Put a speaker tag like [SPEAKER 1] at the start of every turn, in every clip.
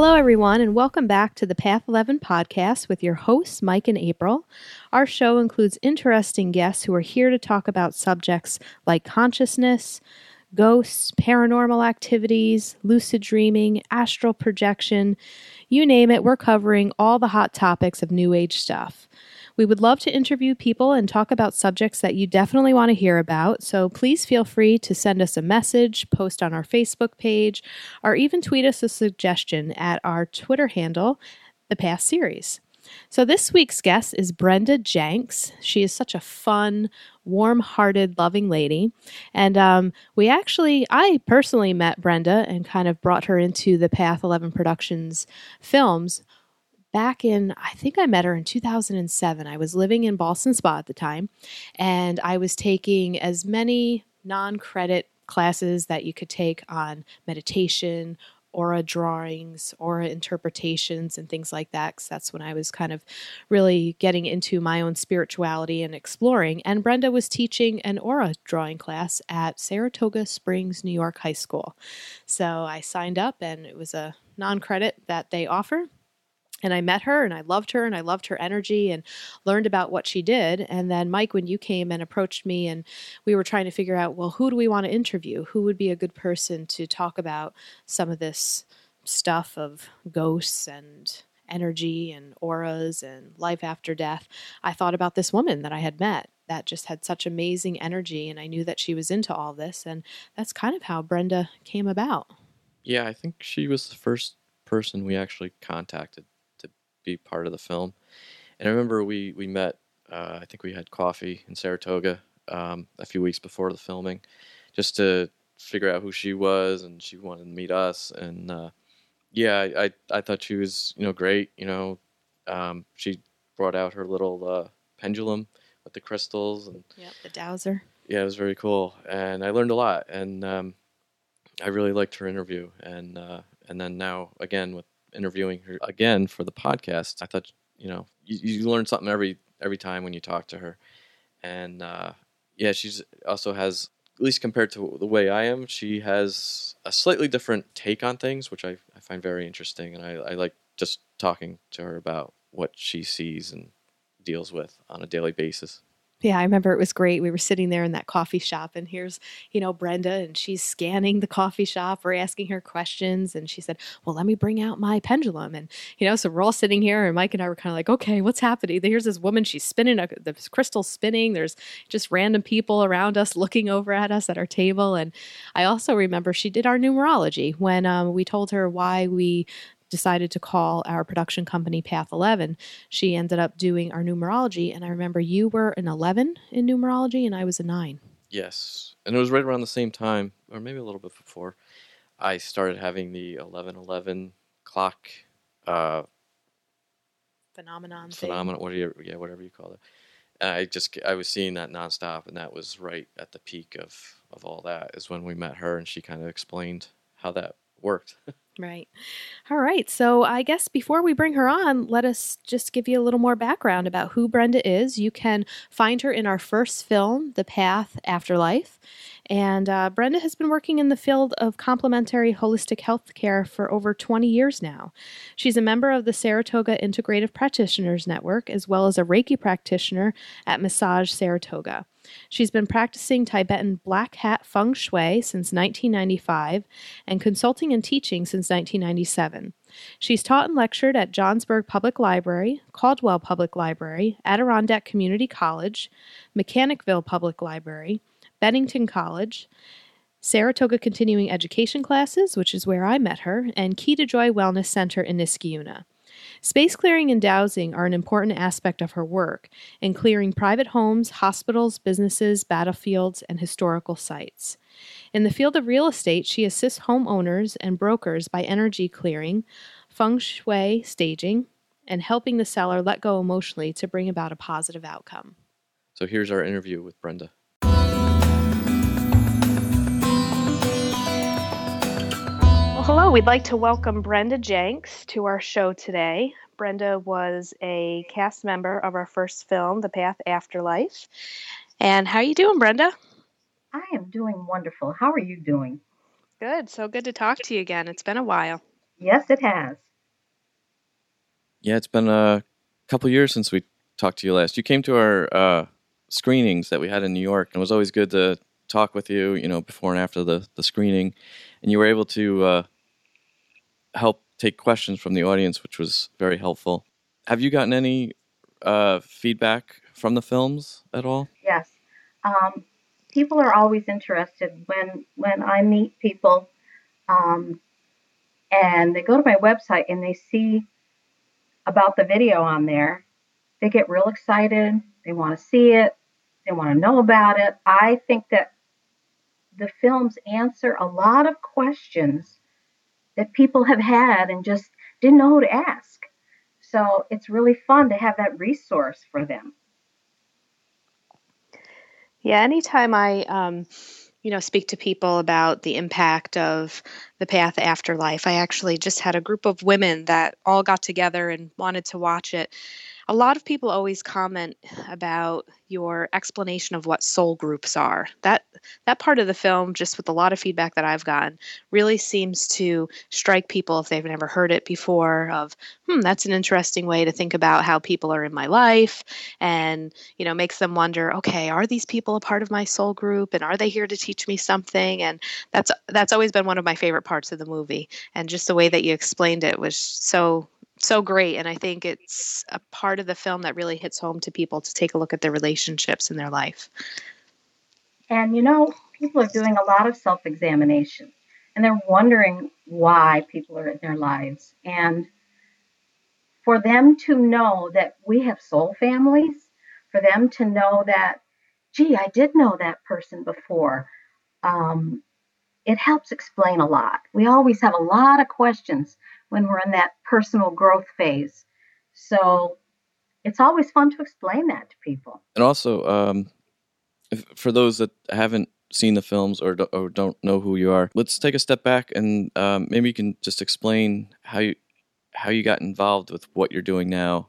[SPEAKER 1] hello, everyone, and welcome back to the Path 11 podcast with your hosts, Mike and April. Our show includes interesting guests who are here to talk about subjects like consciousness, ghosts, paranormal activities, lucid dreaming, astral projection you name it, we're covering all the hot topics of New Age stuff. We would love to interview people and talk about subjects that you definitely want to hear about. So please feel free to send us a message, post on our Facebook page, or even tweet us a suggestion at our Twitter handle, The Path Series. So this week's guest is Brenda Jenks. She is such a fun, warm hearted, loving lady. And um, we actually, I personally met Brenda and kind of brought her into the Path 11 Productions films back in, I think I met her in 2007. I was living in Ballston Spa at the time, and I was taking as many non credit classes that you could take on meditation, aura drawings, aura interpretations, and things like that. Because that's when I was kind of really getting into my own spirituality and exploring. And Brenda was teaching an aura drawing class at Saratoga Springs, New York High School. So I signed up, and it was a non credit that they offer and I met her and I loved her and I loved her energy and learned about what she did. And then, Mike, when you came and approached me, and we were trying to figure out, well, who do we want to interview? Who would be a good person to talk about some of this stuff of ghosts and energy and auras and life after death? I thought about this woman that I had met that just had such amazing energy. And I knew that she was into all this. And that's kind of how Brenda came about.
[SPEAKER 2] Yeah, I think she was the first person we actually contacted be part of the film. And I remember we we met. Uh, I think we had coffee in Saratoga um, a few weeks before the filming, just to figure out who she was, and she wanted to meet us. And uh, yeah, I, I thought she was you know great. You know, um, she brought out her little uh, pendulum with the crystals and
[SPEAKER 1] yeah, the dowser.
[SPEAKER 2] Yeah, it was very cool, and I learned a lot. And um, I really liked her interview, and uh, and then now again with interviewing her again for the podcast. I thought, you know, you, you learn something every every time when you talk to her, and uh, yeah, she's also has at least compared to the way I am, she has a slightly different take on things, which I, I find very interesting, and I, I like just talking to her about what she sees and deals with on a daily basis
[SPEAKER 1] yeah, I remember it was great. We were sitting there in that coffee shop, and here's, you know, Brenda, and she's scanning the coffee shop. We're asking her questions, and she said, Well, let me bring out my pendulum. And, you know, so we're all sitting here, and Mike and I were kind of like, Okay, what's happening? Here's this woman, she's spinning, a, the crystal spinning. There's just random people around us looking over at us at our table. And I also remember she did our numerology when um, we told her why we decided to call our production company Path 11, she ended up doing our numerology. And I remember you were an 11 in numerology and I was a 9.
[SPEAKER 2] Yes. And it was right around the same time, or maybe a little bit before, I started having the 1111 clock uh,
[SPEAKER 1] phenomenon.
[SPEAKER 2] Phenomenon, what you, yeah, whatever you call it. And I just I was seeing that nonstop, and that was right at the peak of of all that. Is when we met her, and she kind of explained how that worked.
[SPEAKER 1] Right. All right. So I guess before we bring her on, let us just give you a little more background about who Brenda is. You can find her in our first film, The Path Afterlife. And uh, Brenda has been working in the field of complementary holistic health care for over 20 years now. She's a member of the Saratoga Integrative Practitioners Network, as well as a Reiki practitioner at Massage Saratoga. She's been practicing Tibetan black hat feng shui since 1995 and consulting and teaching since 1997. She's taught and lectured at Johnsburg Public Library, Caldwell Public Library, Adirondack Community College, Mechanicville Public Library, Bennington College, Saratoga Continuing Education classes, which is where I met her, and Key to Joy Wellness Center in Niskayuna. Space clearing and dowsing are an important aspect of her work in clearing private homes, hospitals, businesses, battlefields, and historical sites. In the field of real estate, she assists homeowners and brokers by energy clearing, feng shui staging, and helping the seller let go emotionally to bring about a positive outcome.
[SPEAKER 2] So here's our interview with Brenda.
[SPEAKER 1] Hello. We'd like to welcome Brenda Jenks to our show today. Brenda was a cast member of our first film, The Path Afterlife. And how are you doing, Brenda?
[SPEAKER 3] I am doing wonderful. How are you doing?
[SPEAKER 1] Good. So good to talk to you again. It's been a while.
[SPEAKER 3] Yes, it has.
[SPEAKER 2] Yeah, it's been a couple years since we talked to you last. You came to our uh, screenings that we had in New York, and it was always good to talk with you, you know, before and after the, the screening. And you were able to uh, help take questions from the audience, which was very helpful. Have you gotten any uh, feedback from the films at all?
[SPEAKER 3] Yes. Um, people are always interested when when I meet people um, and they go to my website and they see about the video on there. They get real excited. They want to see it. They want to know about it. I think that the films answer a lot of questions that people have had and just didn't know who to ask. So it's really fun to have that resource for them.
[SPEAKER 1] Yeah, anytime I, um, you know, speak to people about the impact of the path after life, I actually just had a group of women that all got together and wanted to watch it a lot of people always comment about your explanation of what soul groups are. That that part of the film, just with a lot of feedback that I've gotten, really seems to strike people if they've never heard it before. Of hmm, that's an interesting way to think about how people are in my life, and you know, makes them wonder, okay, are these people a part of my soul group, and are they here to teach me something? And that's that's always been one of my favorite parts of the movie, and just the way that you explained it was so so great and i think it's a part of the film that really hits home to people to take a look at their relationships in their life.
[SPEAKER 3] And you know people are doing a lot of self-examination and they're wondering why people are in their lives. And for them to know that we have soul families for them to know that gee i did know that person before um, it helps explain a lot we always have a lot of questions when we're in that personal growth phase. So it's always fun to explain that to people.
[SPEAKER 2] And also, um, if, for those that haven't seen the films or, do, or don't know who you are, let's take a step back and um, maybe you can just explain how you how you got involved with what you're doing now,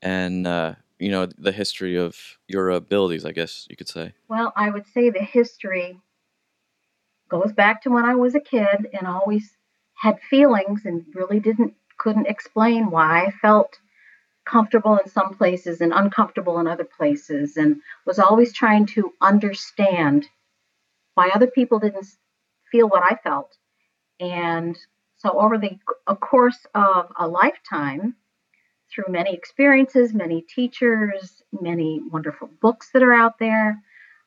[SPEAKER 2] and uh, you know the history of your abilities. I guess you could say.
[SPEAKER 3] Well, I would say the history goes back to when I was a kid and always had feelings and really didn't couldn't explain why I felt comfortable in some places and uncomfortable in other places and was always trying to understand why other people didn't feel what I felt. And so over the course of a lifetime, through many experiences, many teachers, many wonderful books that are out there,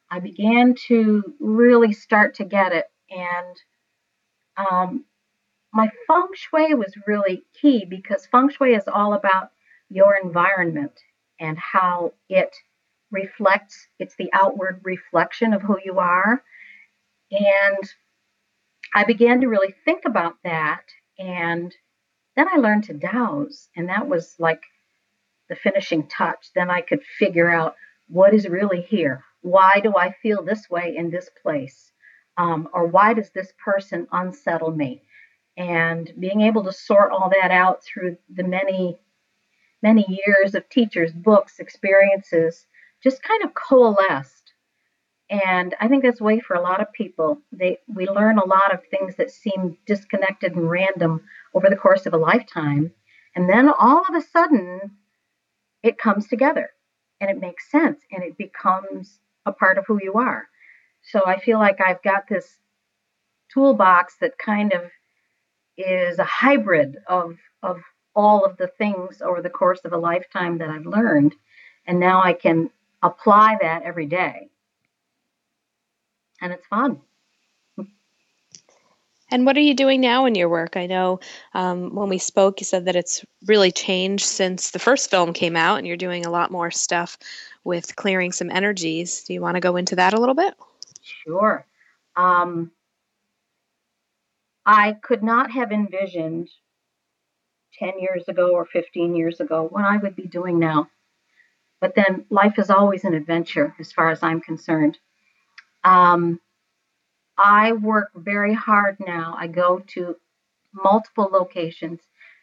[SPEAKER 3] I began to really start to get it. And um, my feng shui was really key because feng shui is all about your environment and how it reflects, it's the outward reflection of who you are. And I began to really think about that. And then I learned to dowse, and that was like the finishing touch. Then I could figure out what is really here. Why do I feel this way in this place? Um, or why does this person unsettle me? and being able to sort all that out through the many many years of teachers books experiences just kind of coalesced. And i think that's way for a lot of people. They we learn a lot of things that seem disconnected and random over the course of a lifetime. And then all of a sudden it comes together and it makes sense and it becomes a part of who you are so i feel like i've got this toolbox that kind of is a hybrid of of all of the things over the course of a lifetime that I've learned, and now I can apply that every day, and it's fun.
[SPEAKER 1] And what are you doing now in your work? I know um, when we spoke, you said that it's really changed since the first film came out, and you're doing a lot more stuff with clearing some energies. Do you want to go into that a little bit?
[SPEAKER 3] Sure. Um, I could not have envisioned 10 years ago or 15 years ago what I would be doing now. But then life is always an adventure as far as I'm concerned. Um, I work very hard now. I go to multiple locations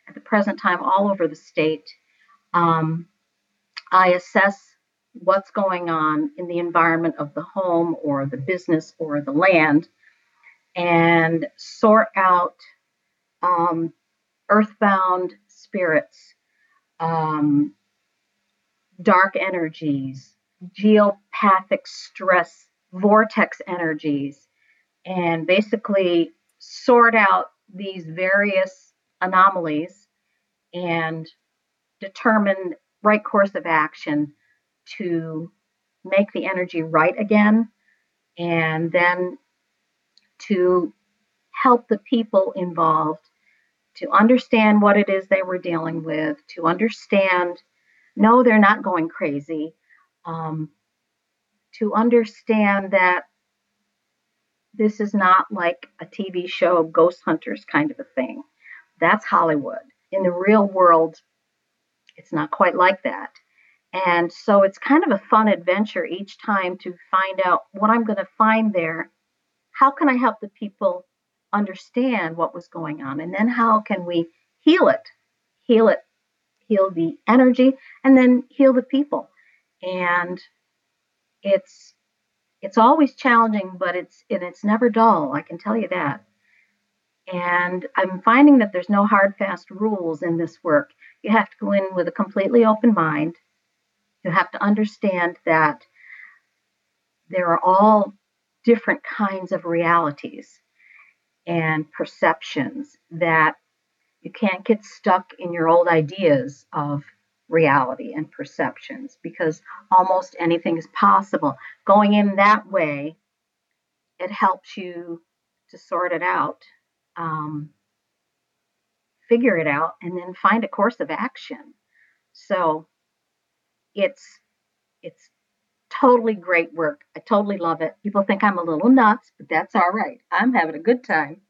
[SPEAKER 3] at the present time all over the state. Um, I assess what's going on in the environment of the home or the business or the land and sort out um, earthbound spirits um, dark energies, geopathic stress, vortex energies, and basically sort out these various anomalies and determine right course of action to make the energy right again and then to help the people involved to understand what it is they were dealing with, to understand, no, they're not going crazy, um, to understand that this is not like a TV show, Ghost Hunters kind of a thing. That's Hollywood. In the real world, it's not quite like that. And so it's kind of a fun adventure each time to find out what I'm going to find there. How can I help the people understand what was going on? And then how can we heal it? Heal it, heal the energy, and then heal the people. And it's it's always challenging, but it's and it's never dull, I can tell you that. And I'm finding that there's no hard fast rules in this work. You have to go in with a completely open mind you have to understand that there are all different kinds of realities and perceptions that you can't get stuck in your old ideas of reality and perceptions because almost anything is possible. Going in that way, it helps you to sort it out, um, figure it out, and then find a course of action. So it's it's totally great work. I totally love it. People think I'm a little nuts, but that's all right. I'm having a good time.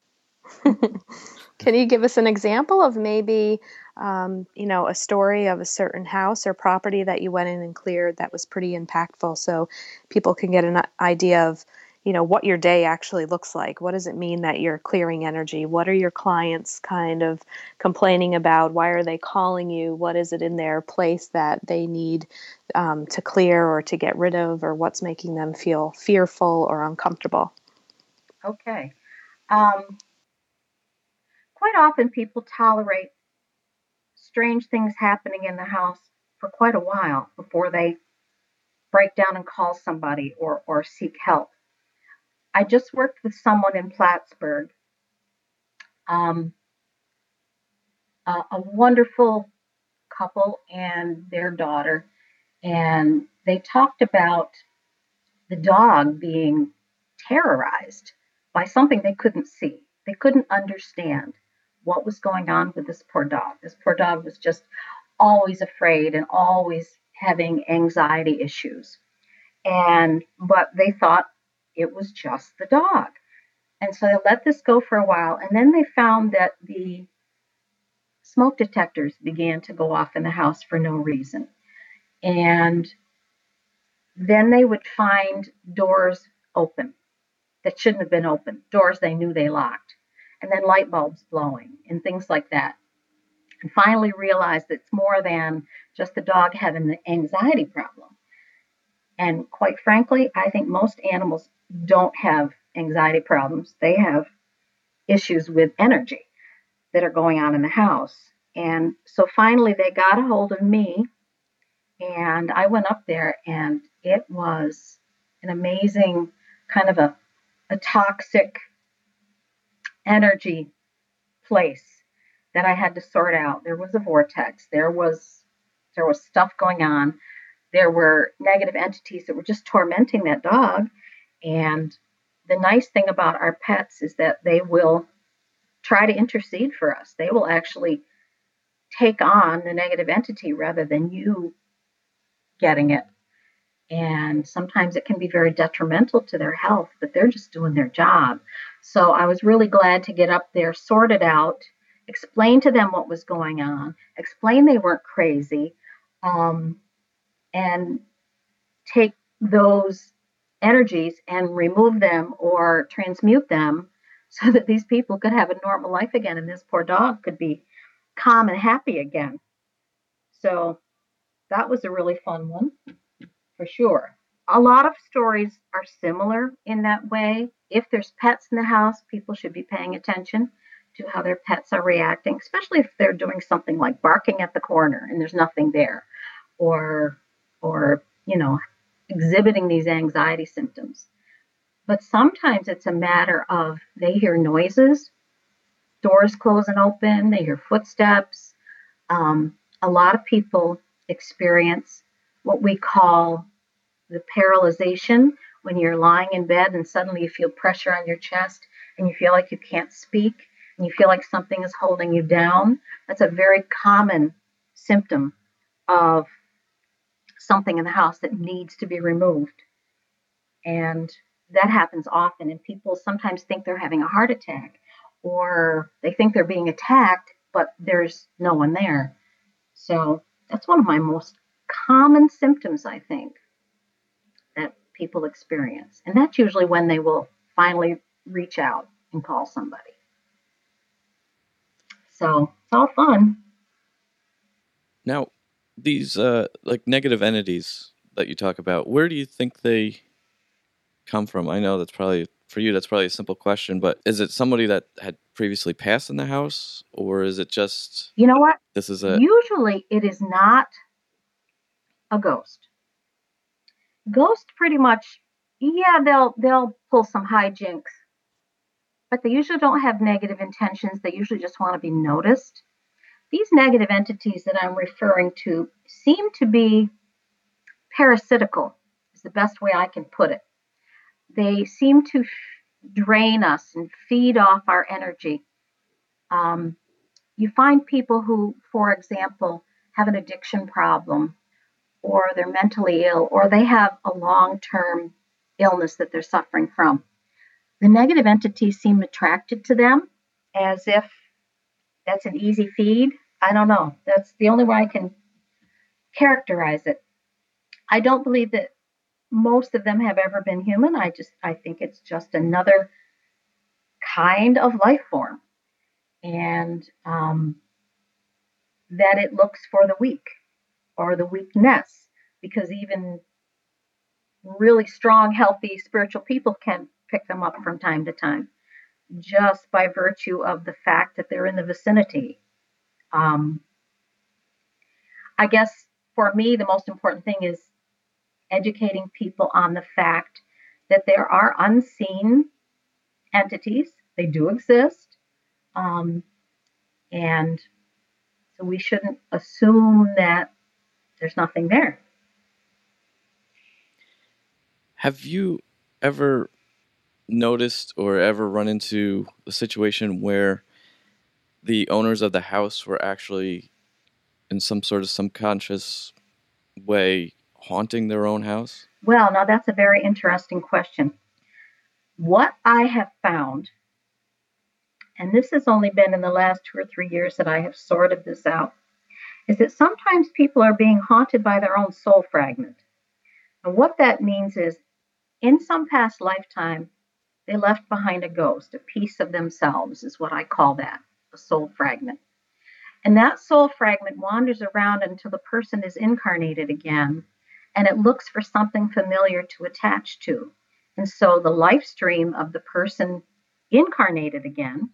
[SPEAKER 1] Can you give us an example of maybe, um, you know, a story of a certain house or property that you went in and cleared that was pretty impactful, so people can get an idea of you know what your day actually looks like. What does it mean that you're clearing energy? What are your clients kind of complaining about? Why are they calling you? What is it in their place that they need um, to clear or to get rid of or what's making them feel fearful or uncomfortable?
[SPEAKER 3] Okay. Um, quite often people tolerate strange things happening in the house for quite a while before they break down and call somebody or, or seek help I just worked with someone in Plattsburgh, um, a, a wonderful couple and their daughter, and they talked about the dog being terrorized by something they couldn't see. They couldn't understand what was going on with this poor dog. This poor dog was just always afraid and always having anxiety issues. And but they thought it was just the dog. And so they let this go for a while. And then they found that the smoke detectors began to go off in the house for no reason. And then they would find doors open that shouldn't have been open, doors they knew they locked, and then light bulbs blowing and things like that. And finally realized it's more than just the dog having an anxiety problem. And quite frankly, I think most animals don't have anxiety problems. They have issues with energy that are going on in the house. And so finally they got a hold of me and I went up there and it was an amazing kind of a, a toxic energy place that I had to sort out. There was a vortex. There was there was stuff going on. There were negative entities that were just tormenting that dog and the nice thing about our pets is that they will try to intercede for us. They will actually take on the negative entity rather than you getting it. And sometimes it can be very detrimental to their health, but they're just doing their job. So I was really glad to get up there, sort it out, explain to them what was going on, explain they weren't crazy, um, and take those energies and remove them or transmute them so that these people could have a normal life again and this poor dog could be calm and happy again. So that was a really fun one for sure. A lot of stories are similar in that way. If there's pets in the house, people should be paying attention to how their pets are reacting, especially if they're doing something like barking at the corner and there's nothing there, or or you know exhibiting these anxiety symptoms. But sometimes it's a matter of they hear noises, doors close and open, they hear footsteps. Um, a lot of people experience what we call the paralyzation when you're lying in bed and suddenly you feel pressure on your chest and you feel like you can't speak and you feel like something is holding you down. That's a very common symptom of something in the house that needs to be removed. And that happens often, and people sometimes think they're having a heart attack or they think they're being attacked, but there's no one there. So that's one of my most common symptoms, I think, that people experience. And that's usually when they will finally reach out and call somebody. So it's all fun.
[SPEAKER 2] Now, these uh, like negative entities that you talk about, where do you think they come from? I know that's probably for you. That's probably a simple question, but is it somebody that had previously passed in the house, or is it just
[SPEAKER 3] you know what?
[SPEAKER 2] This is a
[SPEAKER 3] usually it is not a ghost. Ghost pretty much, yeah, they'll they'll pull some hijinks, but they usually don't have negative intentions. They usually just want to be noticed these negative entities that I'm referring to seem to be parasitical, is the best way I can put it. They seem to drain us and feed off our energy. Um, you find people who, for example, have an addiction problem, or they're mentally ill, or they have a long term illness that they're suffering from. The negative entities seem attracted to them as if that's an easy feed I don't know. That's the only way I can characterize it. I don't believe that most of them have ever been human. I just I think it's just another kind of life form, and um, that it looks for the weak or the weakness, because even really strong, healthy spiritual people can pick them up from time to time, just by virtue of the fact that they're in the vicinity um, I guess for me, the most important thing is educating people on the fact that there are unseen entities, they do exist. Um, and so we shouldn't assume that there's nothing there.
[SPEAKER 2] Have you ever noticed or ever run into a situation where the owners of the house were actually in some sort of subconscious way haunting their own house?
[SPEAKER 3] Well, now that's a very interesting question. What I have found, and this has only been in the last two or three years that I have sorted this out, is that sometimes people are being haunted by their own soul fragment. And what that means is, in some past lifetime, they left behind a ghost, a piece of themselves, is what I call that a soul fragment. And that soul fragment wanders around until the person is incarnated again and it looks for something familiar to attach to. And so the life stream of the person incarnated again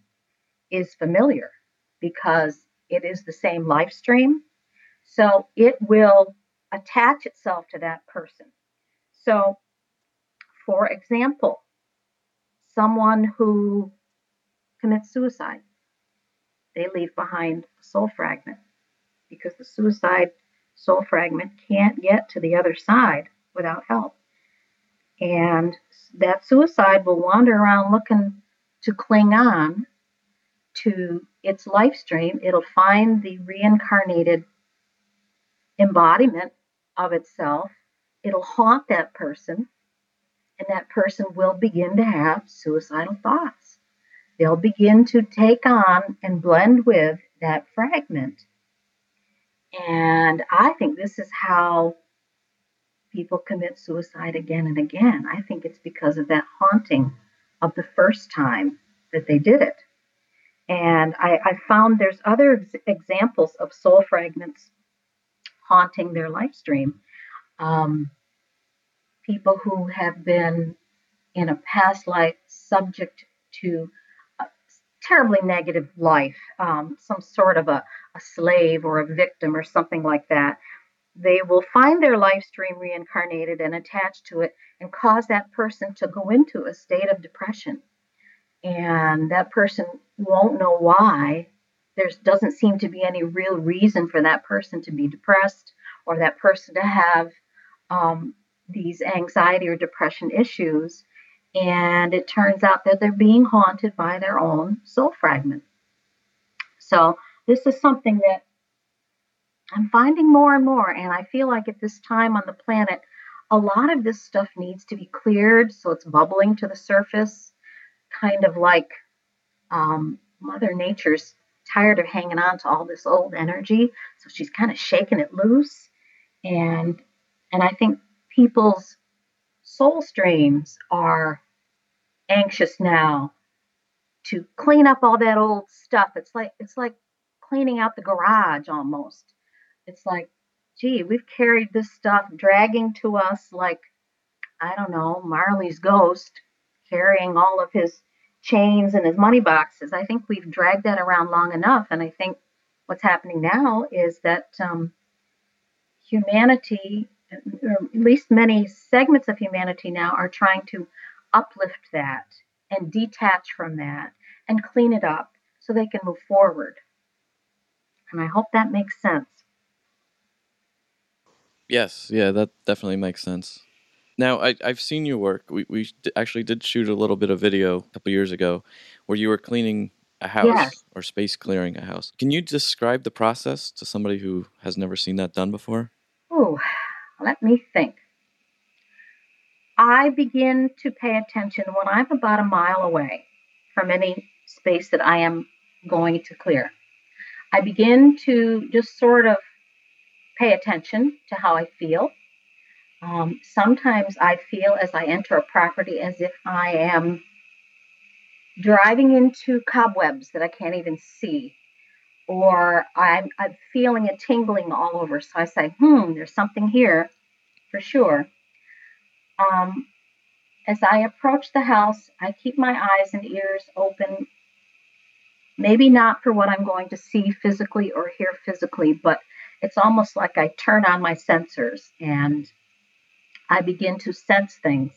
[SPEAKER 3] is familiar because it is the same life stream. So it will attach itself to that person. So, for example, someone who commits suicide they leave behind a soul fragment because the suicide soul fragment can't get to the other side without help. And that suicide will wander around looking to cling on to its life stream. It'll find the reincarnated embodiment of itself. It'll haunt that person, and that person will begin to have suicidal thoughts they'll begin to take on and blend with that fragment. And I think this is how people commit suicide again and again. I think it's because of that haunting of the first time that they did it. And I, I found there's other ex- examples of soul fragments haunting their life stream. Um, people who have been in a past life subject to terribly negative life, um, some sort of a, a slave or a victim or something like that, they will find their life stream reincarnated and attached to it and cause that person to go into a state of depression. And that person won't know why. There doesn't seem to be any real reason for that person to be depressed or that person to have um, these anxiety or depression issues. And it turns out that they're being haunted by their own soul fragment. So, this is something that I'm finding more and more. And I feel like at this time on the planet, a lot of this stuff needs to be cleared so it's bubbling to the surface, kind of like um, Mother Nature's tired of hanging on to all this old energy. So she's kind of shaking it loose. And and I think people's soul streams are anxious now to clean up all that old stuff. It's like it's like cleaning out the garage almost. It's like, gee, we've carried this stuff dragging to us like, I don't know, Marley's ghost carrying all of his chains and his money boxes. I think we've dragged that around long enough. And I think what's happening now is that um, humanity, or at least many segments of humanity now, are trying to uplift that and detach from that and clean it up so they can move forward. And I hope that makes sense.
[SPEAKER 2] Yes, yeah, that definitely makes sense. Now, I, I've seen your work. We, we actually did shoot a little bit of video a couple years ago where you were cleaning a house yes. or space clearing a house. Can you describe the process to somebody who has never seen that done before?
[SPEAKER 3] Oh, let me think. I begin to pay attention when I'm about a mile away from any space that I am going to clear. I begin to just sort of pay attention to how I feel. Um, sometimes I feel as I enter a property as if I am driving into cobwebs that I can't even see, or I'm, I'm feeling a tingling all over. So I say, hmm, there's something here for sure. Um, as I approach the house, I keep my eyes and ears open, maybe not for what I'm going to see physically or hear physically, but it's almost like I turn on my sensors and I begin to sense things.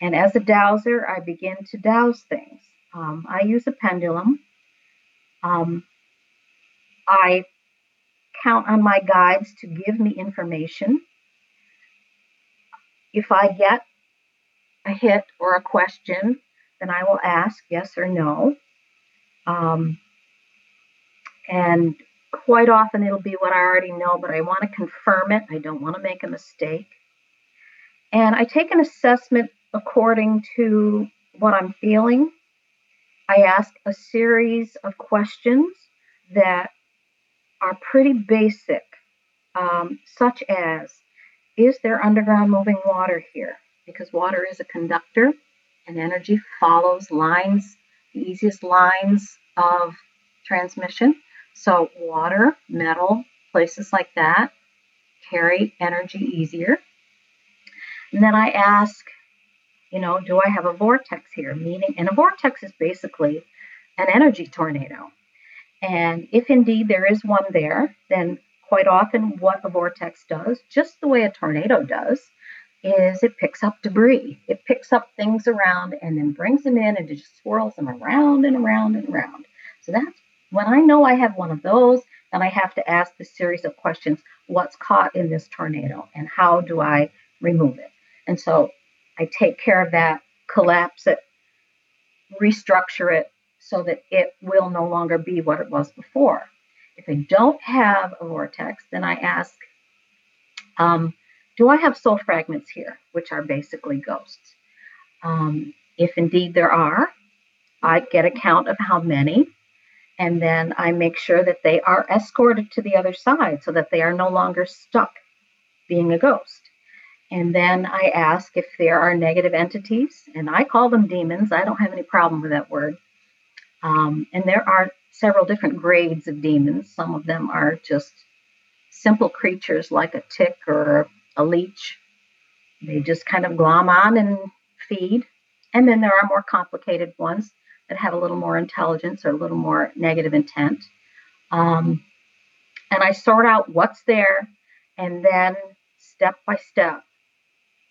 [SPEAKER 3] And as a dowser, I begin to dowse things. Um, I use a pendulum. Um, I count on my guides to give me information. If I get a hit or a question, then I will ask yes or no. Um, and quite often it'll be what I already know, but I want to confirm it. I don't want to make a mistake. And I take an assessment according to what I'm feeling. I ask a series of questions that are pretty basic, um, such as Is there underground moving water here? Because water is a conductor and energy follows lines, the easiest lines of transmission. So, water, metal, places like that carry energy easier. And then I ask, you know, do I have a vortex here? Meaning, and a vortex is basically an energy tornado. And if indeed there is one there, then quite often what a vortex does, just the way a tornado does, is it picks up debris. It picks up things around and then brings them in and it just swirls them around and around and around. So that's when I know I have one of those, then I have to ask the series of questions what's caught in this tornado and how do I remove it? And so I take care of that, collapse it, restructure it so that it will no longer be what it was before. If I don't have a vortex, then I ask, um, do I have soul fragments here, which are basically ghosts? Um, if indeed there are, I get a count of how many, and then I make sure that they are escorted to the other side so that they are no longer stuck being a ghost. And then I ask if there are negative entities, and I call them demons. I don't have any problem with that word. Um, and there are several different grades of demons. Some of them are just simple creatures like a tick or a leech. They just kind of glom on and feed. And then there are more complicated ones that have a little more intelligence or a little more negative intent. Um, and I sort out what's there and then step by step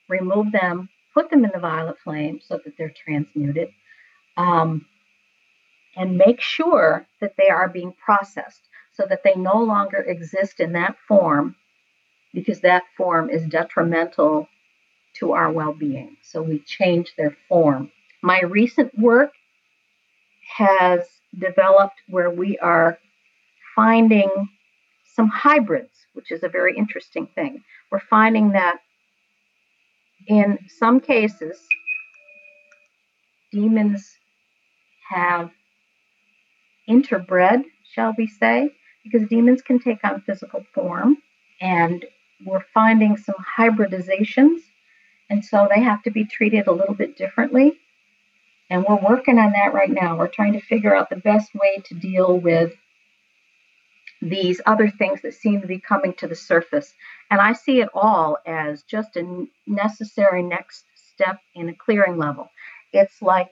[SPEAKER 3] remove them, put them in the violet flame so that they're transmuted, um, and make sure that they are being processed so that they no longer exist in that form because that form is detrimental to our well being. So we change their form. My recent work has developed where we are finding some hybrids, which is a very interesting thing. We're finding that in some cases, demons have interbred, shall we say, because demons can take on physical form. And we're finding some hybridizations. And so they have to be treated a little bit differently. And we're working on that right now. We're trying to figure out the best way to deal with these other things that seem to be coming to the surface. And I see it all as just a necessary next step in a clearing level. It's like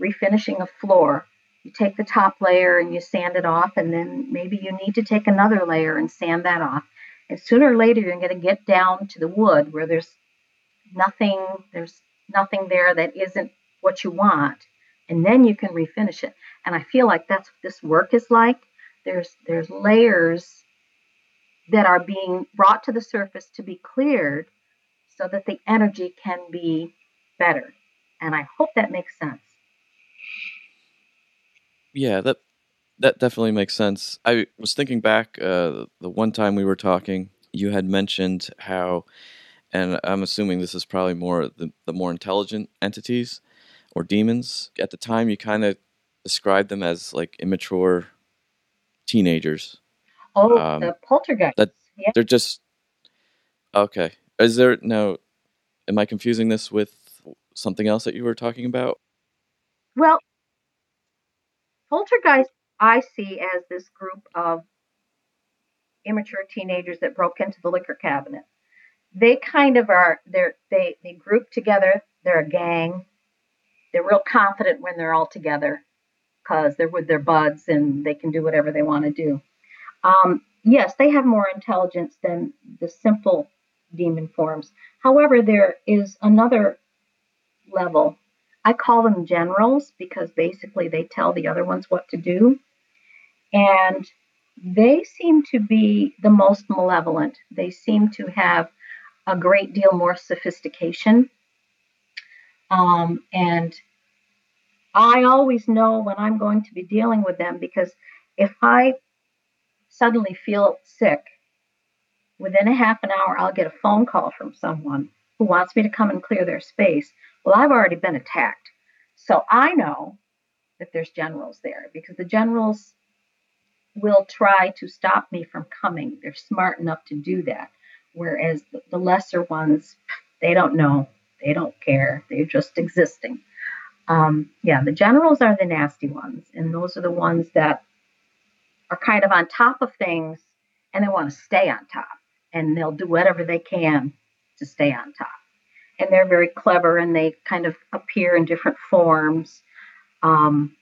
[SPEAKER 3] refinishing a floor. You take the top layer and you sand it off, and then maybe you need to take another layer and sand that off. And sooner or later, you're going to get down to the wood where there's nothing, there's nothing there that isn't what you want. And then you can refinish it. And I feel like that's what this work is like there's there's layers that are being brought to the surface to be cleared so that the energy can be better. And I hope that makes sense.
[SPEAKER 2] Yeah, that that definitely makes sense. I was thinking back uh, the one time we were talking, you had mentioned how, and I'm assuming this is probably more the, the more intelligent entities or demons. At the time, you kind of described them as like immature teenagers.
[SPEAKER 3] Oh, um, the poltergeist.
[SPEAKER 2] That yeah. they're just okay. Is there no? Am I confusing this with something else that you were talking about?
[SPEAKER 3] Well, poltergeist I see as this group of immature teenagers that broke into the liquor cabinet. They kind of are. They're they they group together. They're a gang. They're real confident when they're all together because they're with their buds and they can do whatever they want to do. Um, yes, they have more intelligence than the simple demon forms. However, there is another level. I call them generals because basically they tell the other ones what to do. And they seem to be the most malevolent. They seem to have a great deal more sophistication. Um, and I always know when I'm going to be dealing with them because if I suddenly feel sick, within a half an hour, I'll get a phone call from someone who wants me to come and clear their space. Well, I've already been attacked. So I know that there's generals there because the generals will try to stop me from coming. They're smart enough to do that. Whereas the, the lesser ones, they don't know. They don't care. They're just existing. Um, yeah, the generals are the nasty ones, and those are the ones that are kind of on top of things and they want to stay on top, and they'll do whatever they can to stay on top. And they're very clever and they kind of appear in different forms. Um,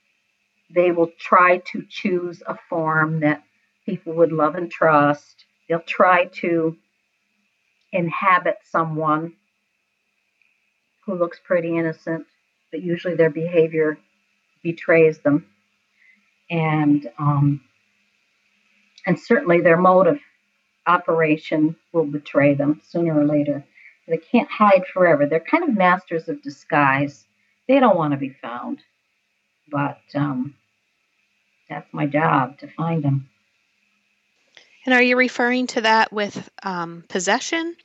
[SPEAKER 3] they will try to choose a form that people would love and trust. They'll try to inhabit someone who looks pretty innocent but usually their behavior betrays them. And um, and certainly their mode of operation will betray them sooner or later. They can't hide forever. They're kind of masters of disguise. They don't want to be found, but um, that's my job to find them.
[SPEAKER 1] And are you referring to that with um, possession,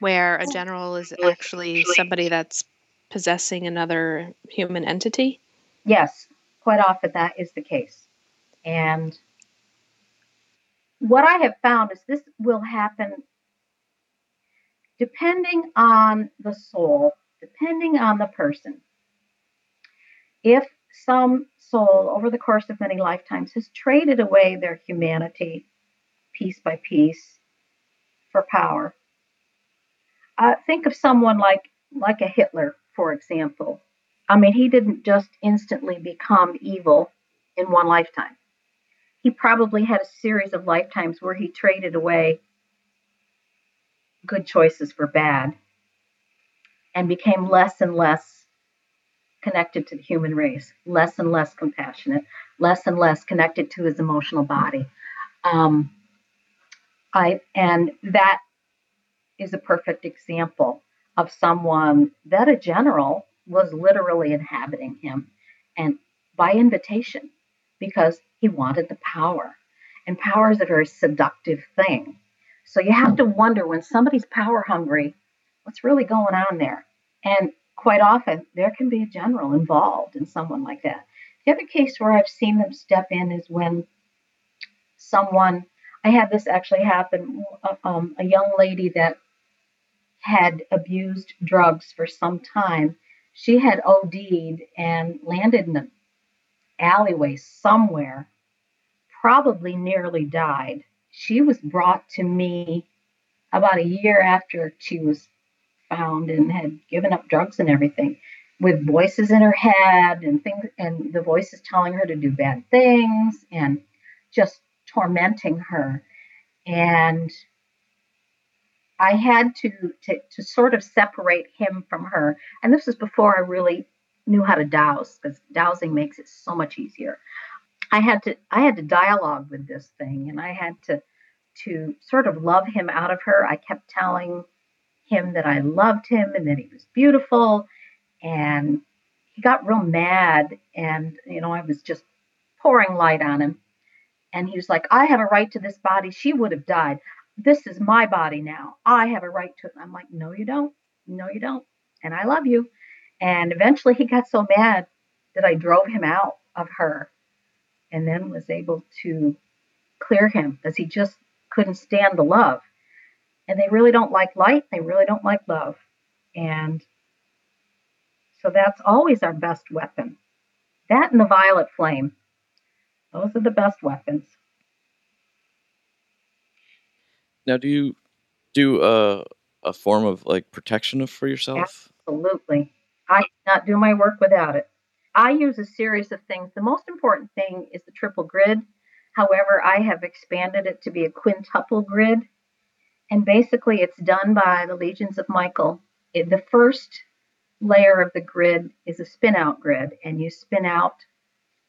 [SPEAKER 1] where a general is actually somebody that's possessing another human entity?
[SPEAKER 3] Yes, quite often that is the case. And what I have found is this will happen depending on the soul, depending on the person. If some soul over the course of many lifetimes has traded away their humanity piece by piece for power, uh, think of someone like like a Hitler for example, I mean, he didn't just instantly become evil in one lifetime. He probably had a series of lifetimes where he traded away good choices for bad and became less and less connected to the human race, less and less compassionate, less and less connected to his emotional body. Um, I and that is a perfect example of someone that a general was literally inhabiting him and by invitation because he wanted the power. And power is a very seductive thing. So you have to wonder when somebody's power hungry, what's really going on there? And quite often, there can be a general involved in someone like that. The other case where I've seen them step in is when someone, I had this actually happen, uh, um, a young lady that had abused drugs for some time. She had OD'd and landed in an alleyway somewhere, probably nearly died. She was brought to me about a year after she was found and had given up drugs and everything with voices in her head and things and the voices telling her to do bad things and just tormenting her and I had to, to to sort of separate him from her. And this was before I really knew how to dowse because dowsing makes it so much easier. I had to I had to dialogue with this thing and I had to to sort of love him out of her. I kept telling him that I loved him and that he was beautiful and he got real mad and you know I was just pouring light on him and he was like I have a right to this body. She would have died this is my body now. I have a right to it. I'm like, no, you don't. No, you don't. And I love you. And eventually he got so mad that I drove him out of her and then was able to clear him because he just couldn't stand the love. And they really don't like light. They really don't like love. And so that's always our best weapon. That and the violet flame. Those are the best weapons.
[SPEAKER 2] Now, do you do a a form of like protection for yourself?
[SPEAKER 3] Absolutely. I cannot do my work without it. I use a series of things. The most important thing is the triple grid. However, I have expanded it to be a quintuple grid. And basically, it's done by the Legions of Michael. It, the first layer of the grid is a spin out grid, and you spin out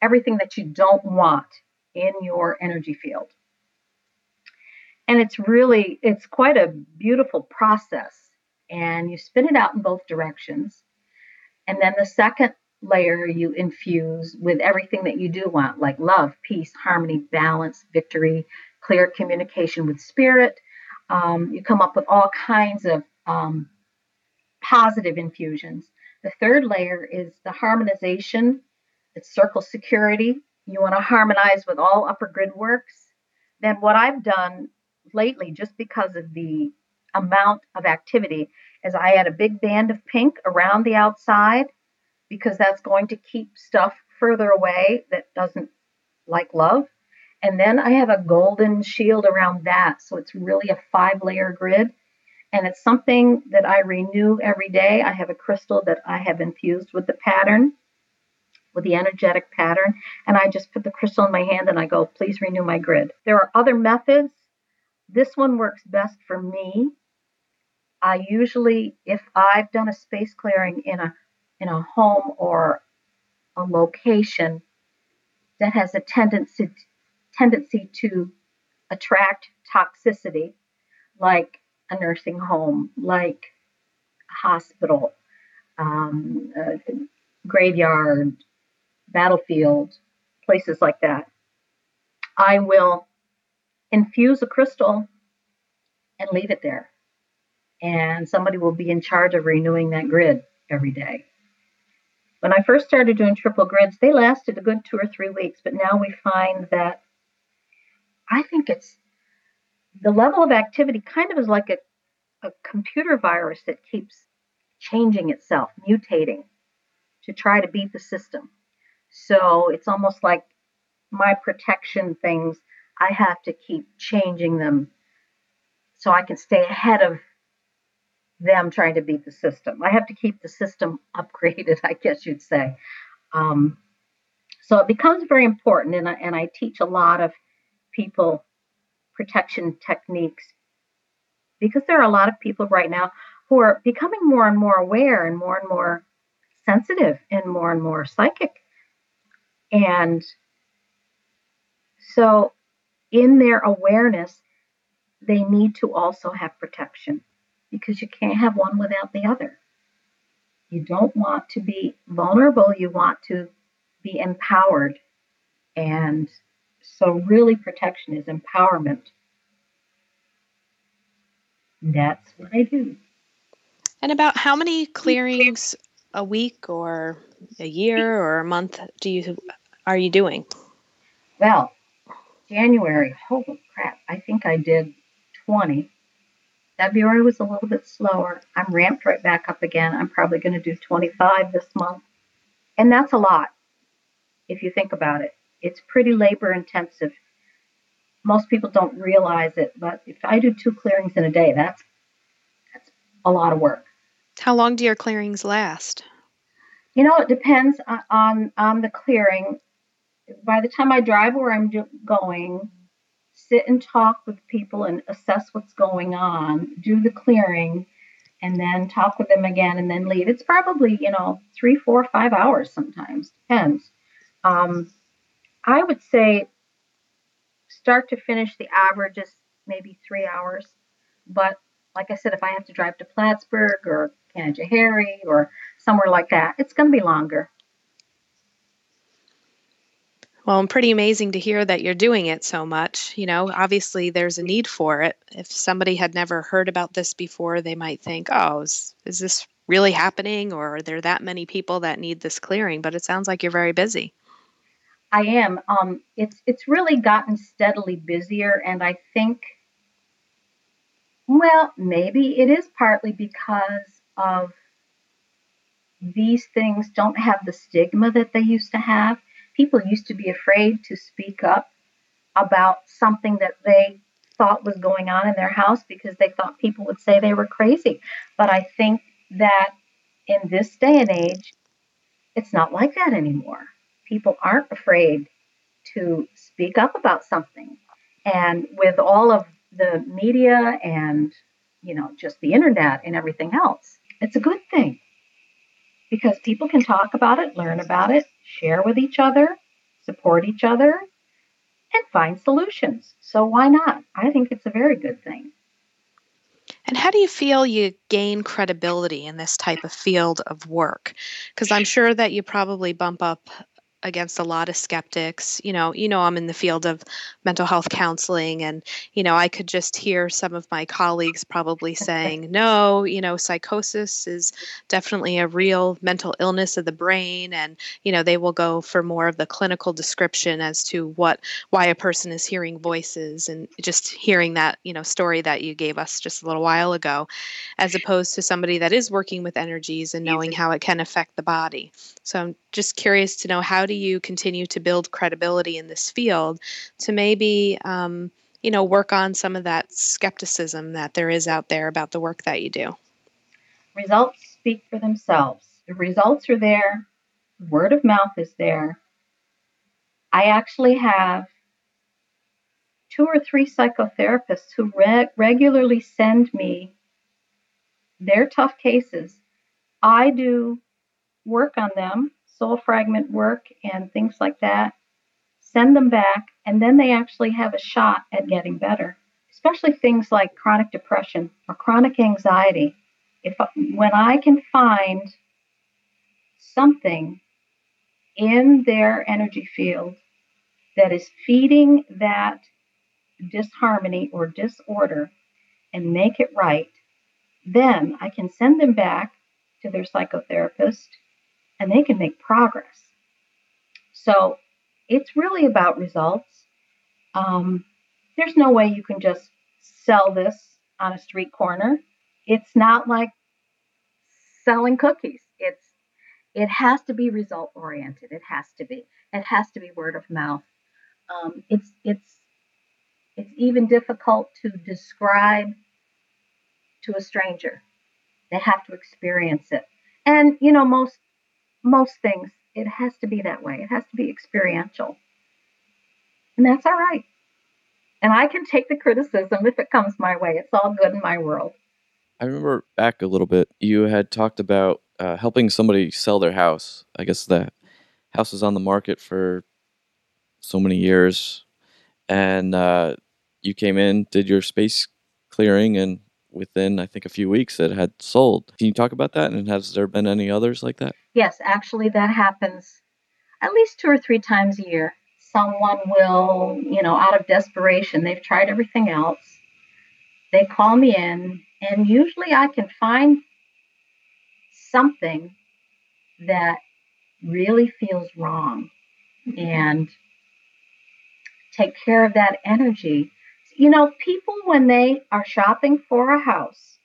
[SPEAKER 3] everything that you don't want in your energy field and it's really it's quite a beautiful process and you spin it out in both directions and then the second layer you infuse with everything that you do want like love peace harmony balance victory clear communication with spirit. Um, you come up with all kinds of um, positive infusions. The third layer is the harmonization. It's circle security. You want to harmonize with all upper grid works. Then what i've done lately just because of the amount of activity is I add a big band of pink around the outside because that's going to keep stuff further away that doesn't like love. And then I have a golden shield around that. So it's really a five layer grid. And it's something that I renew every day. I have a crystal that I have infused with the pattern, with the energetic pattern. And I just put the crystal in my hand and I go, please renew my grid. There are other methods this one works best for me. I usually, if I've done a space clearing in a in a home or a location that has a tendency tendency to attract toxicity, like a nursing home, like a hospital, um, a graveyard, battlefield, places like that, I will infuse a crystal and leave it there. And somebody will be in charge of renewing that grid every day. When I first started doing triple grids, they lasted a good two or three weeks, but now we find that I think it's the level of activity kind of is like a, a computer virus that keeps changing itself, mutating to try to beat the system. So it's almost like my protection things I have to keep changing them so I can stay ahead of them trying to beat the system. I have to keep the system upgraded, I guess you'd say. Um, so it becomes very important, and I, and I teach a lot of people protection techniques because there are a lot of people right now who are becoming more and more aware and more and more sensitive and more and more psychic. And so, in their awareness, they need to also have protection because you can't have one without the other. You don't want to be vulnerable, you want to be empowered. And so, really, protection is empowerment. That's what I do.
[SPEAKER 1] And about how many clearings a week or a year or a month do you are you doing?
[SPEAKER 3] Well, January, holy crap, I think I did 20. February was a little bit slower. I'm ramped right back up again. I'm probably going to do 25 this month. And that's a lot if you think about it. It's pretty labor intensive. Most people don't realize it, but if I do two clearings in a day, that's that's a lot of work.
[SPEAKER 1] How long do your clearings last?
[SPEAKER 3] You know, it depends uh, on on the clearing. By the time I drive where I'm going, sit and talk with people and assess what's going on, do the clearing, and then talk with them again and then leave. It's probably, you know, three, four, five hours sometimes, depends. Um, I would say start to finish, the average is maybe three hours. But like I said, if I have to drive to Plattsburgh or Canajoharie or somewhere like that, it's going to be longer.
[SPEAKER 1] Well, I'm pretty amazing to hear that you're doing it so much. You know, obviously there's a need for it. If somebody had never heard about this before, they might think, oh, is, is this really happening? Or are there that many people that need this clearing? But it sounds like you're very busy.
[SPEAKER 3] I am. Um, it's it's really gotten steadily busier, and I think, well, maybe it is partly because of these things don't have the stigma that they used to have. People used to be afraid to speak up about something that they thought was going on in their house because they thought people would say they were crazy. But I think that in this day and age, it's not like that anymore people aren't afraid to speak up about something. And with all of the media and, you know, just the internet and everything else, it's a good thing because people can talk about it, learn about it, share with each other, support each other, and find solutions. So why not? I think it's a very good thing.
[SPEAKER 1] And how do you feel you gain credibility in this type of field of work? Because I'm sure that you probably bump up against a lot of skeptics. You know you know i'm in the field of mental health counseling and you know i could just hear some of my colleagues probably saying no you know psychosis is definitely a real mental illness of the brain. And you know they will go for more of the clinical description as to what why a person is hearing voices and just hearing that you know story that you gave us just a little while ago as opposed to somebody that is working with energies and knowing how it can affect the body. So i'm just curious to know how do you continue to build credibility in this field to maybe um, you know work on some of that skepticism that there is out there about the work that you do?
[SPEAKER 3] Results speak for themselves. The results are there. Word of mouth is there. I actually have two or three psychotherapists who re- regularly send me their tough cases. I do work on them soul fragment work and things like that, send them back, and then they actually have a shot at getting better. Especially things like chronic depression or chronic anxiety. If when I can find something in their energy field that is feeding that disharmony or disorder and make it right, then I can send them back to their psychotherapist and they can make progress. So it's really about results. Um, there's no way you can just sell this on a street corner. It's not like selling cookies. It's it has to be result oriented. It has to be. It has to be word of mouth. Um, it's it's it's even difficult to describe to a stranger They have to experience it. And you know, most most things, it has to be that way. It has to be experiential. And that's all right. And I can take the criticism if it comes my way. It's all good in my world.
[SPEAKER 2] I remember back a little bit, you had talked about uh, helping somebody sell their house. I guess the house was on the market for so many years, and uh, you came in, did your space clearing, and within I think a few weeks it had sold. Can you talk about that? And has there been any others like that?
[SPEAKER 3] Yes, actually, that happens at least two or three times a year. Someone will, you know, out of desperation, they've tried everything else. They call me in, and usually I can find something that really feels wrong mm-hmm. and take care of that energy. You know, people, when they are shopping for a house,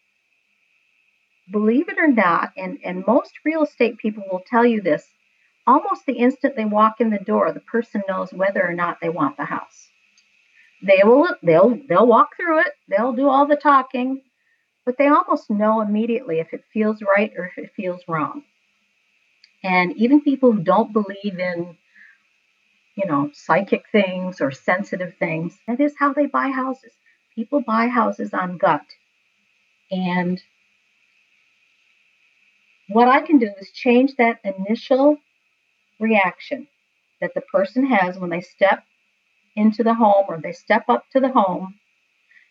[SPEAKER 3] believe it or not, and, and most real estate people will tell you this, almost the instant they walk in the door, the person knows whether or not they want the house. They will they'll they'll walk through it, they'll do all the talking, but they almost know immediately if it feels right or if it feels wrong. And even people who don't believe in, you know, psychic things or sensitive things, that is how they buy houses. People buy houses on gut. And what I can do is change that initial reaction that the person has when they step into the home or they step up to the home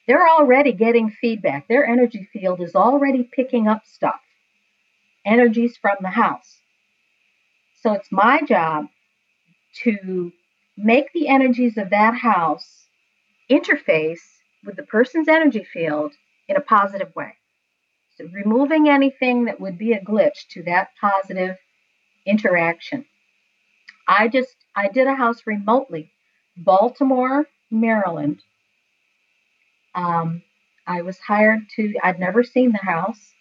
[SPEAKER 3] they're already getting feedback. Their energy field is already picking up stuff, energies from the house. So it's my job to make the energies of that house interface with the person's energy field in a positive way. So removing anything that would be a glitch to that positive interaction. I just I did a house remotely, Baltimore, Maryland, um, I was hired to, I'd never seen the house.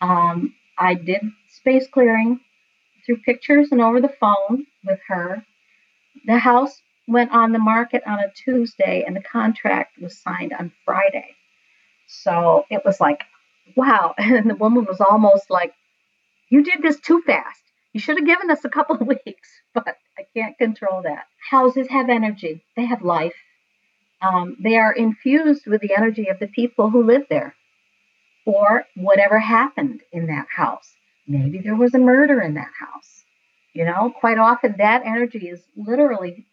[SPEAKER 3] Um, I did space clearing through pictures and over the phone with her. The house went on the market on a Tuesday and the contract was signed on Friday. So it was like, wow. And the woman was almost like, You did this too fast. You should have given us a couple of weeks, but I can't control that. Houses have energy, they have life um, they are infused with the energy of the people who live there or whatever happened in that house. Maybe there was a murder in that house. You know, quite often that energy is literally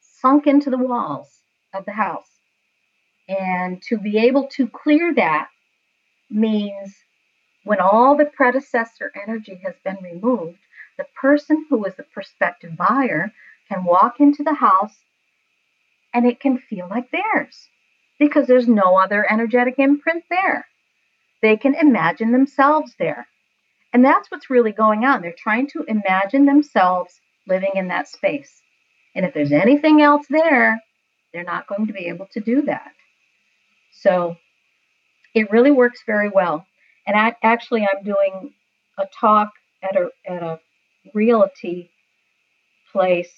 [SPEAKER 3] sunk into the walls of the house. And to be able to clear that means when all the predecessor energy has been removed, the person who is the prospective buyer can walk into the house and it can feel like theirs because there's no other energetic imprint there. They can imagine themselves there. And that's what's really going on. They're trying to imagine themselves living in that space. And if there's anything else there, they're not going to be able to do that. So it really works very well. And I actually I'm doing a talk at a at a realty place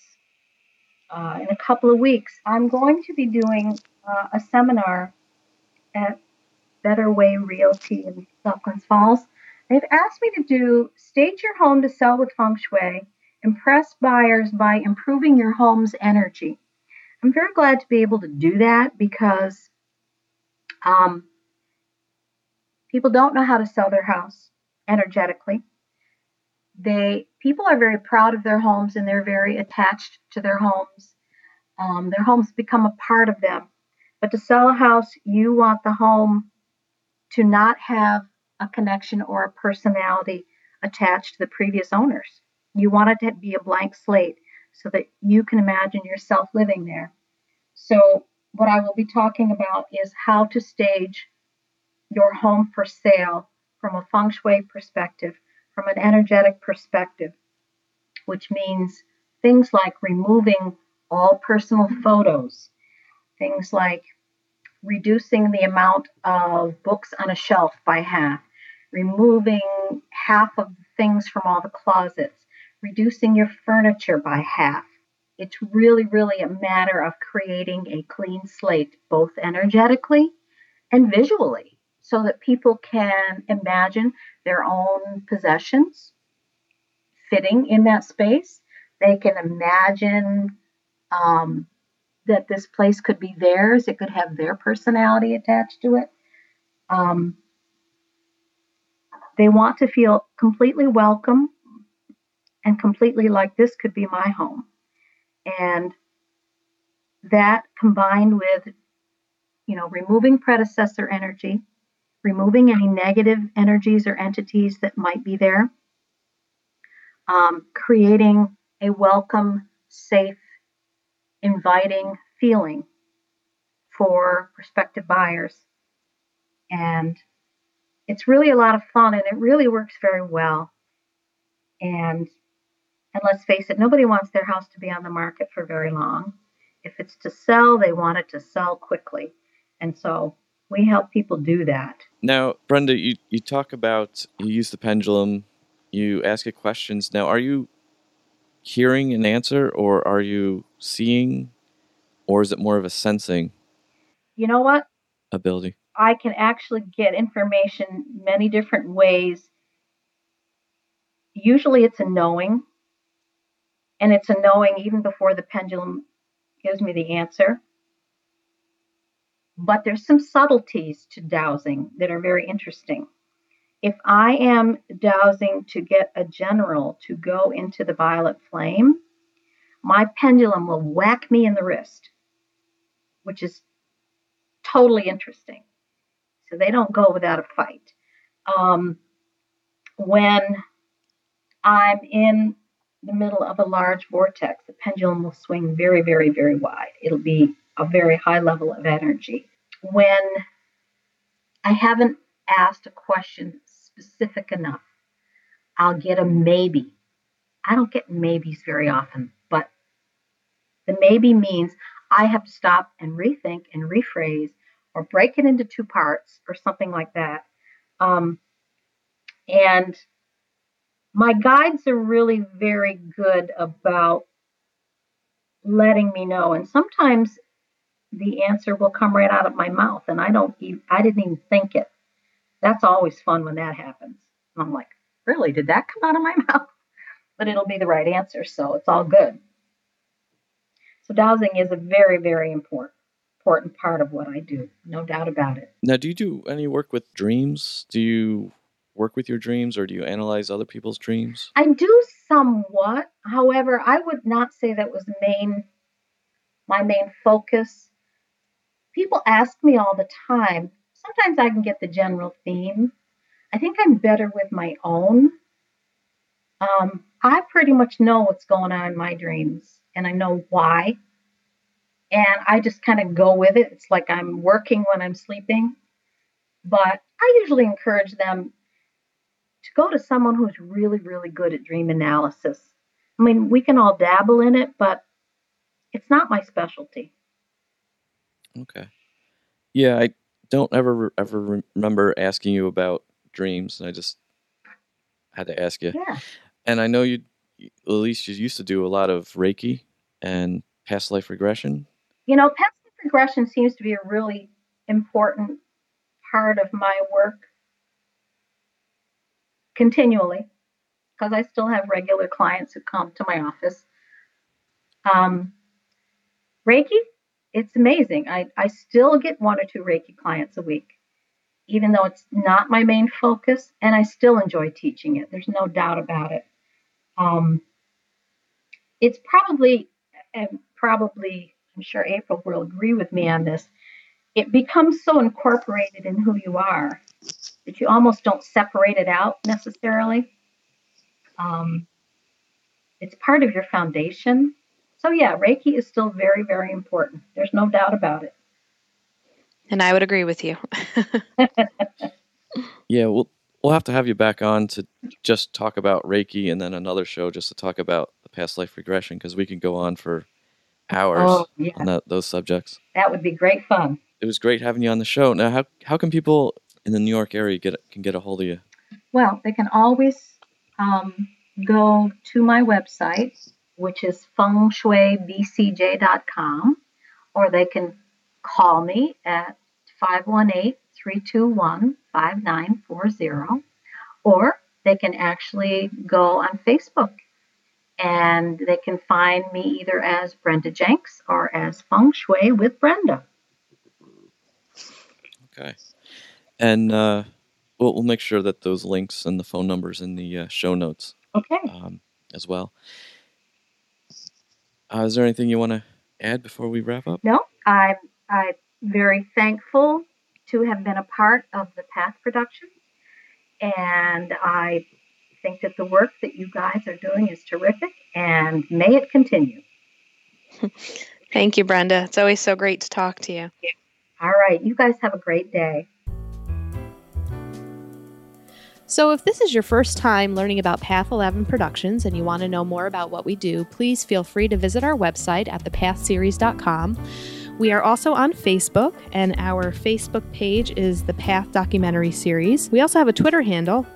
[SPEAKER 3] uh, in a couple of weeks, I'm going to be doing uh, a seminar at Better Way Realty in South Falls. They've asked me to do stage your home to sell with feng shui, impress buyers by improving your home's energy. I'm very glad to be able to do that because um, people don't know how to sell their house energetically. They people are very proud of their homes and they're very attached to their homes. Um, their homes become a part of them. But to sell a house, you want the home to not have a connection or a personality attached to the previous owners. You want it to be a blank slate so that you can imagine yourself living there. So, what I will be talking about is how to stage your home for sale from a feng shui perspective from an energetic perspective, which means things like removing all personal photos, things like reducing the amount of books on a shelf by half, removing half of the things from all the closets, reducing your furniture by half. It's really, really a matter of creating a clean slate, both energetically and visually so that people can imagine their own possessions fitting in that space. They can imagine um, that this place could be theirs, it could have their personality attached to it. Um, they want to feel completely welcome and completely like this could be my home. And that combined with, you know, removing predecessor energy, removing any negative energies or entities that might be there, um, creating a welcome, safe, inviting feeling for prospective buyers. And it's really a lot of fun and it really works very well. And and let's face it, nobody wants their house to be on the market for very long. If it's to sell, they want it to sell quickly. And so we help people do that.
[SPEAKER 2] Now, Brenda, you, you talk about you use the pendulum, you ask it questions. Now, are you hearing an answer or are you seeing or is it more of a sensing?
[SPEAKER 3] You know what?
[SPEAKER 2] Ability.
[SPEAKER 3] I can actually get information many different ways. Usually it's a knowing, and it's a knowing even before the pendulum gives me the answer. But there's some subtleties to dowsing that are very interesting. If I am dowsing to get a general to go into the violet flame, my pendulum will whack me in the wrist, which is totally interesting. So they don't go without a fight. Um, when I'm in the middle of a large vortex, the pendulum will swing very, very, very wide. It'll be a very high level of energy. When I haven't asked a question specific enough, I'll get a maybe. I don't get maybes very often, but the maybe means I have to stop and rethink and rephrase or break it into two parts or something like that. Um, and my guides are really very good about letting me know. And sometimes the answer will come right out of my mouth and I don't even, I didn't even think it. That's always fun when that happens. And I'm like, really, did that come out of my mouth? But it'll be the right answer, so it's all good. So dowsing is a very, very important important part of what I do, no doubt about it.
[SPEAKER 2] Now, do you do any work with dreams? Do you work with your dreams or do you analyze other people's dreams?
[SPEAKER 3] I do somewhat. However, I would not say that was main my main focus. People ask me all the time. Sometimes I can get the general theme. I think I'm better with my own. Um, I pretty much know what's going on in my dreams and I know why and I just kind of go with it. It's like I'm working when I'm sleeping. But I usually encourage them to go to someone who's really, really good at dream analysis. I mean, we can all dabble in it, but it's not my specialty.
[SPEAKER 2] Okay. Yeah, I don't ever ever remember asking you about dreams, and I just had to ask you.
[SPEAKER 3] Yeah.
[SPEAKER 2] And I know you, at least you used to do a lot of Reiki and past life regression.
[SPEAKER 3] You know, past regression seems to be a really important part of my work continually because I still have regular clients who come to my office. Um, Reiki, it's amazing. I, I still get one or two Reiki clients a week, even though it's not my main focus, and I still enjoy teaching it. There's no doubt about it. Um, it's probably, probably I'm sure April will agree with me on this, it becomes so incorporated in who you are that you almost don't separate it out necessarily. Um, it's part of your foundation. So, yeah, Reiki is still very, very important. There's no doubt about it.
[SPEAKER 1] And I would agree with you.
[SPEAKER 2] yeah, we'll, we'll have to have you back on to just talk about Reiki and then another show just to talk about the past life regression because we can go on for hours oh, yeah. on that, those subjects.
[SPEAKER 3] That would be great fun.
[SPEAKER 2] It was great having you on the show. Now, how how can people in the New York area get can get a hold of you?
[SPEAKER 3] Well, they can always um, go to my website, which is fengshuibcj.com, or they can call me at 518 321 5940. Or they can actually go on Facebook and they can find me either as Brenda Jenks or as Feng Shui with Brenda.
[SPEAKER 2] Okay. And uh, we'll, we'll make sure that those links and the phone numbers in the uh, show notes
[SPEAKER 3] Okay.
[SPEAKER 2] um, as well. Uh, is there anything you want to add before we wrap up?
[SPEAKER 3] No, I'm, I'm very thankful to have been a part of the Path production. And I think that the work that you guys are doing is terrific and may it continue.
[SPEAKER 1] Thank you, Brenda. It's always so great to talk to you.
[SPEAKER 3] All right. You guys have a great day.
[SPEAKER 1] So, if this is your first time learning about Path 11 Productions and you want to know more about what we do, please feel free to visit our website at thepathseries.com. We are also on Facebook, and our Facebook page is the Path Documentary Series. We also have a Twitter handle,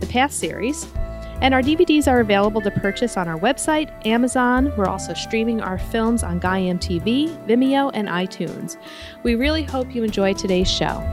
[SPEAKER 1] the Path Series. And our DVDs are available to purchase on our website, Amazon. We're also streaming our films on Gaiam TV, Vimeo, and iTunes. We really hope you enjoy today's show.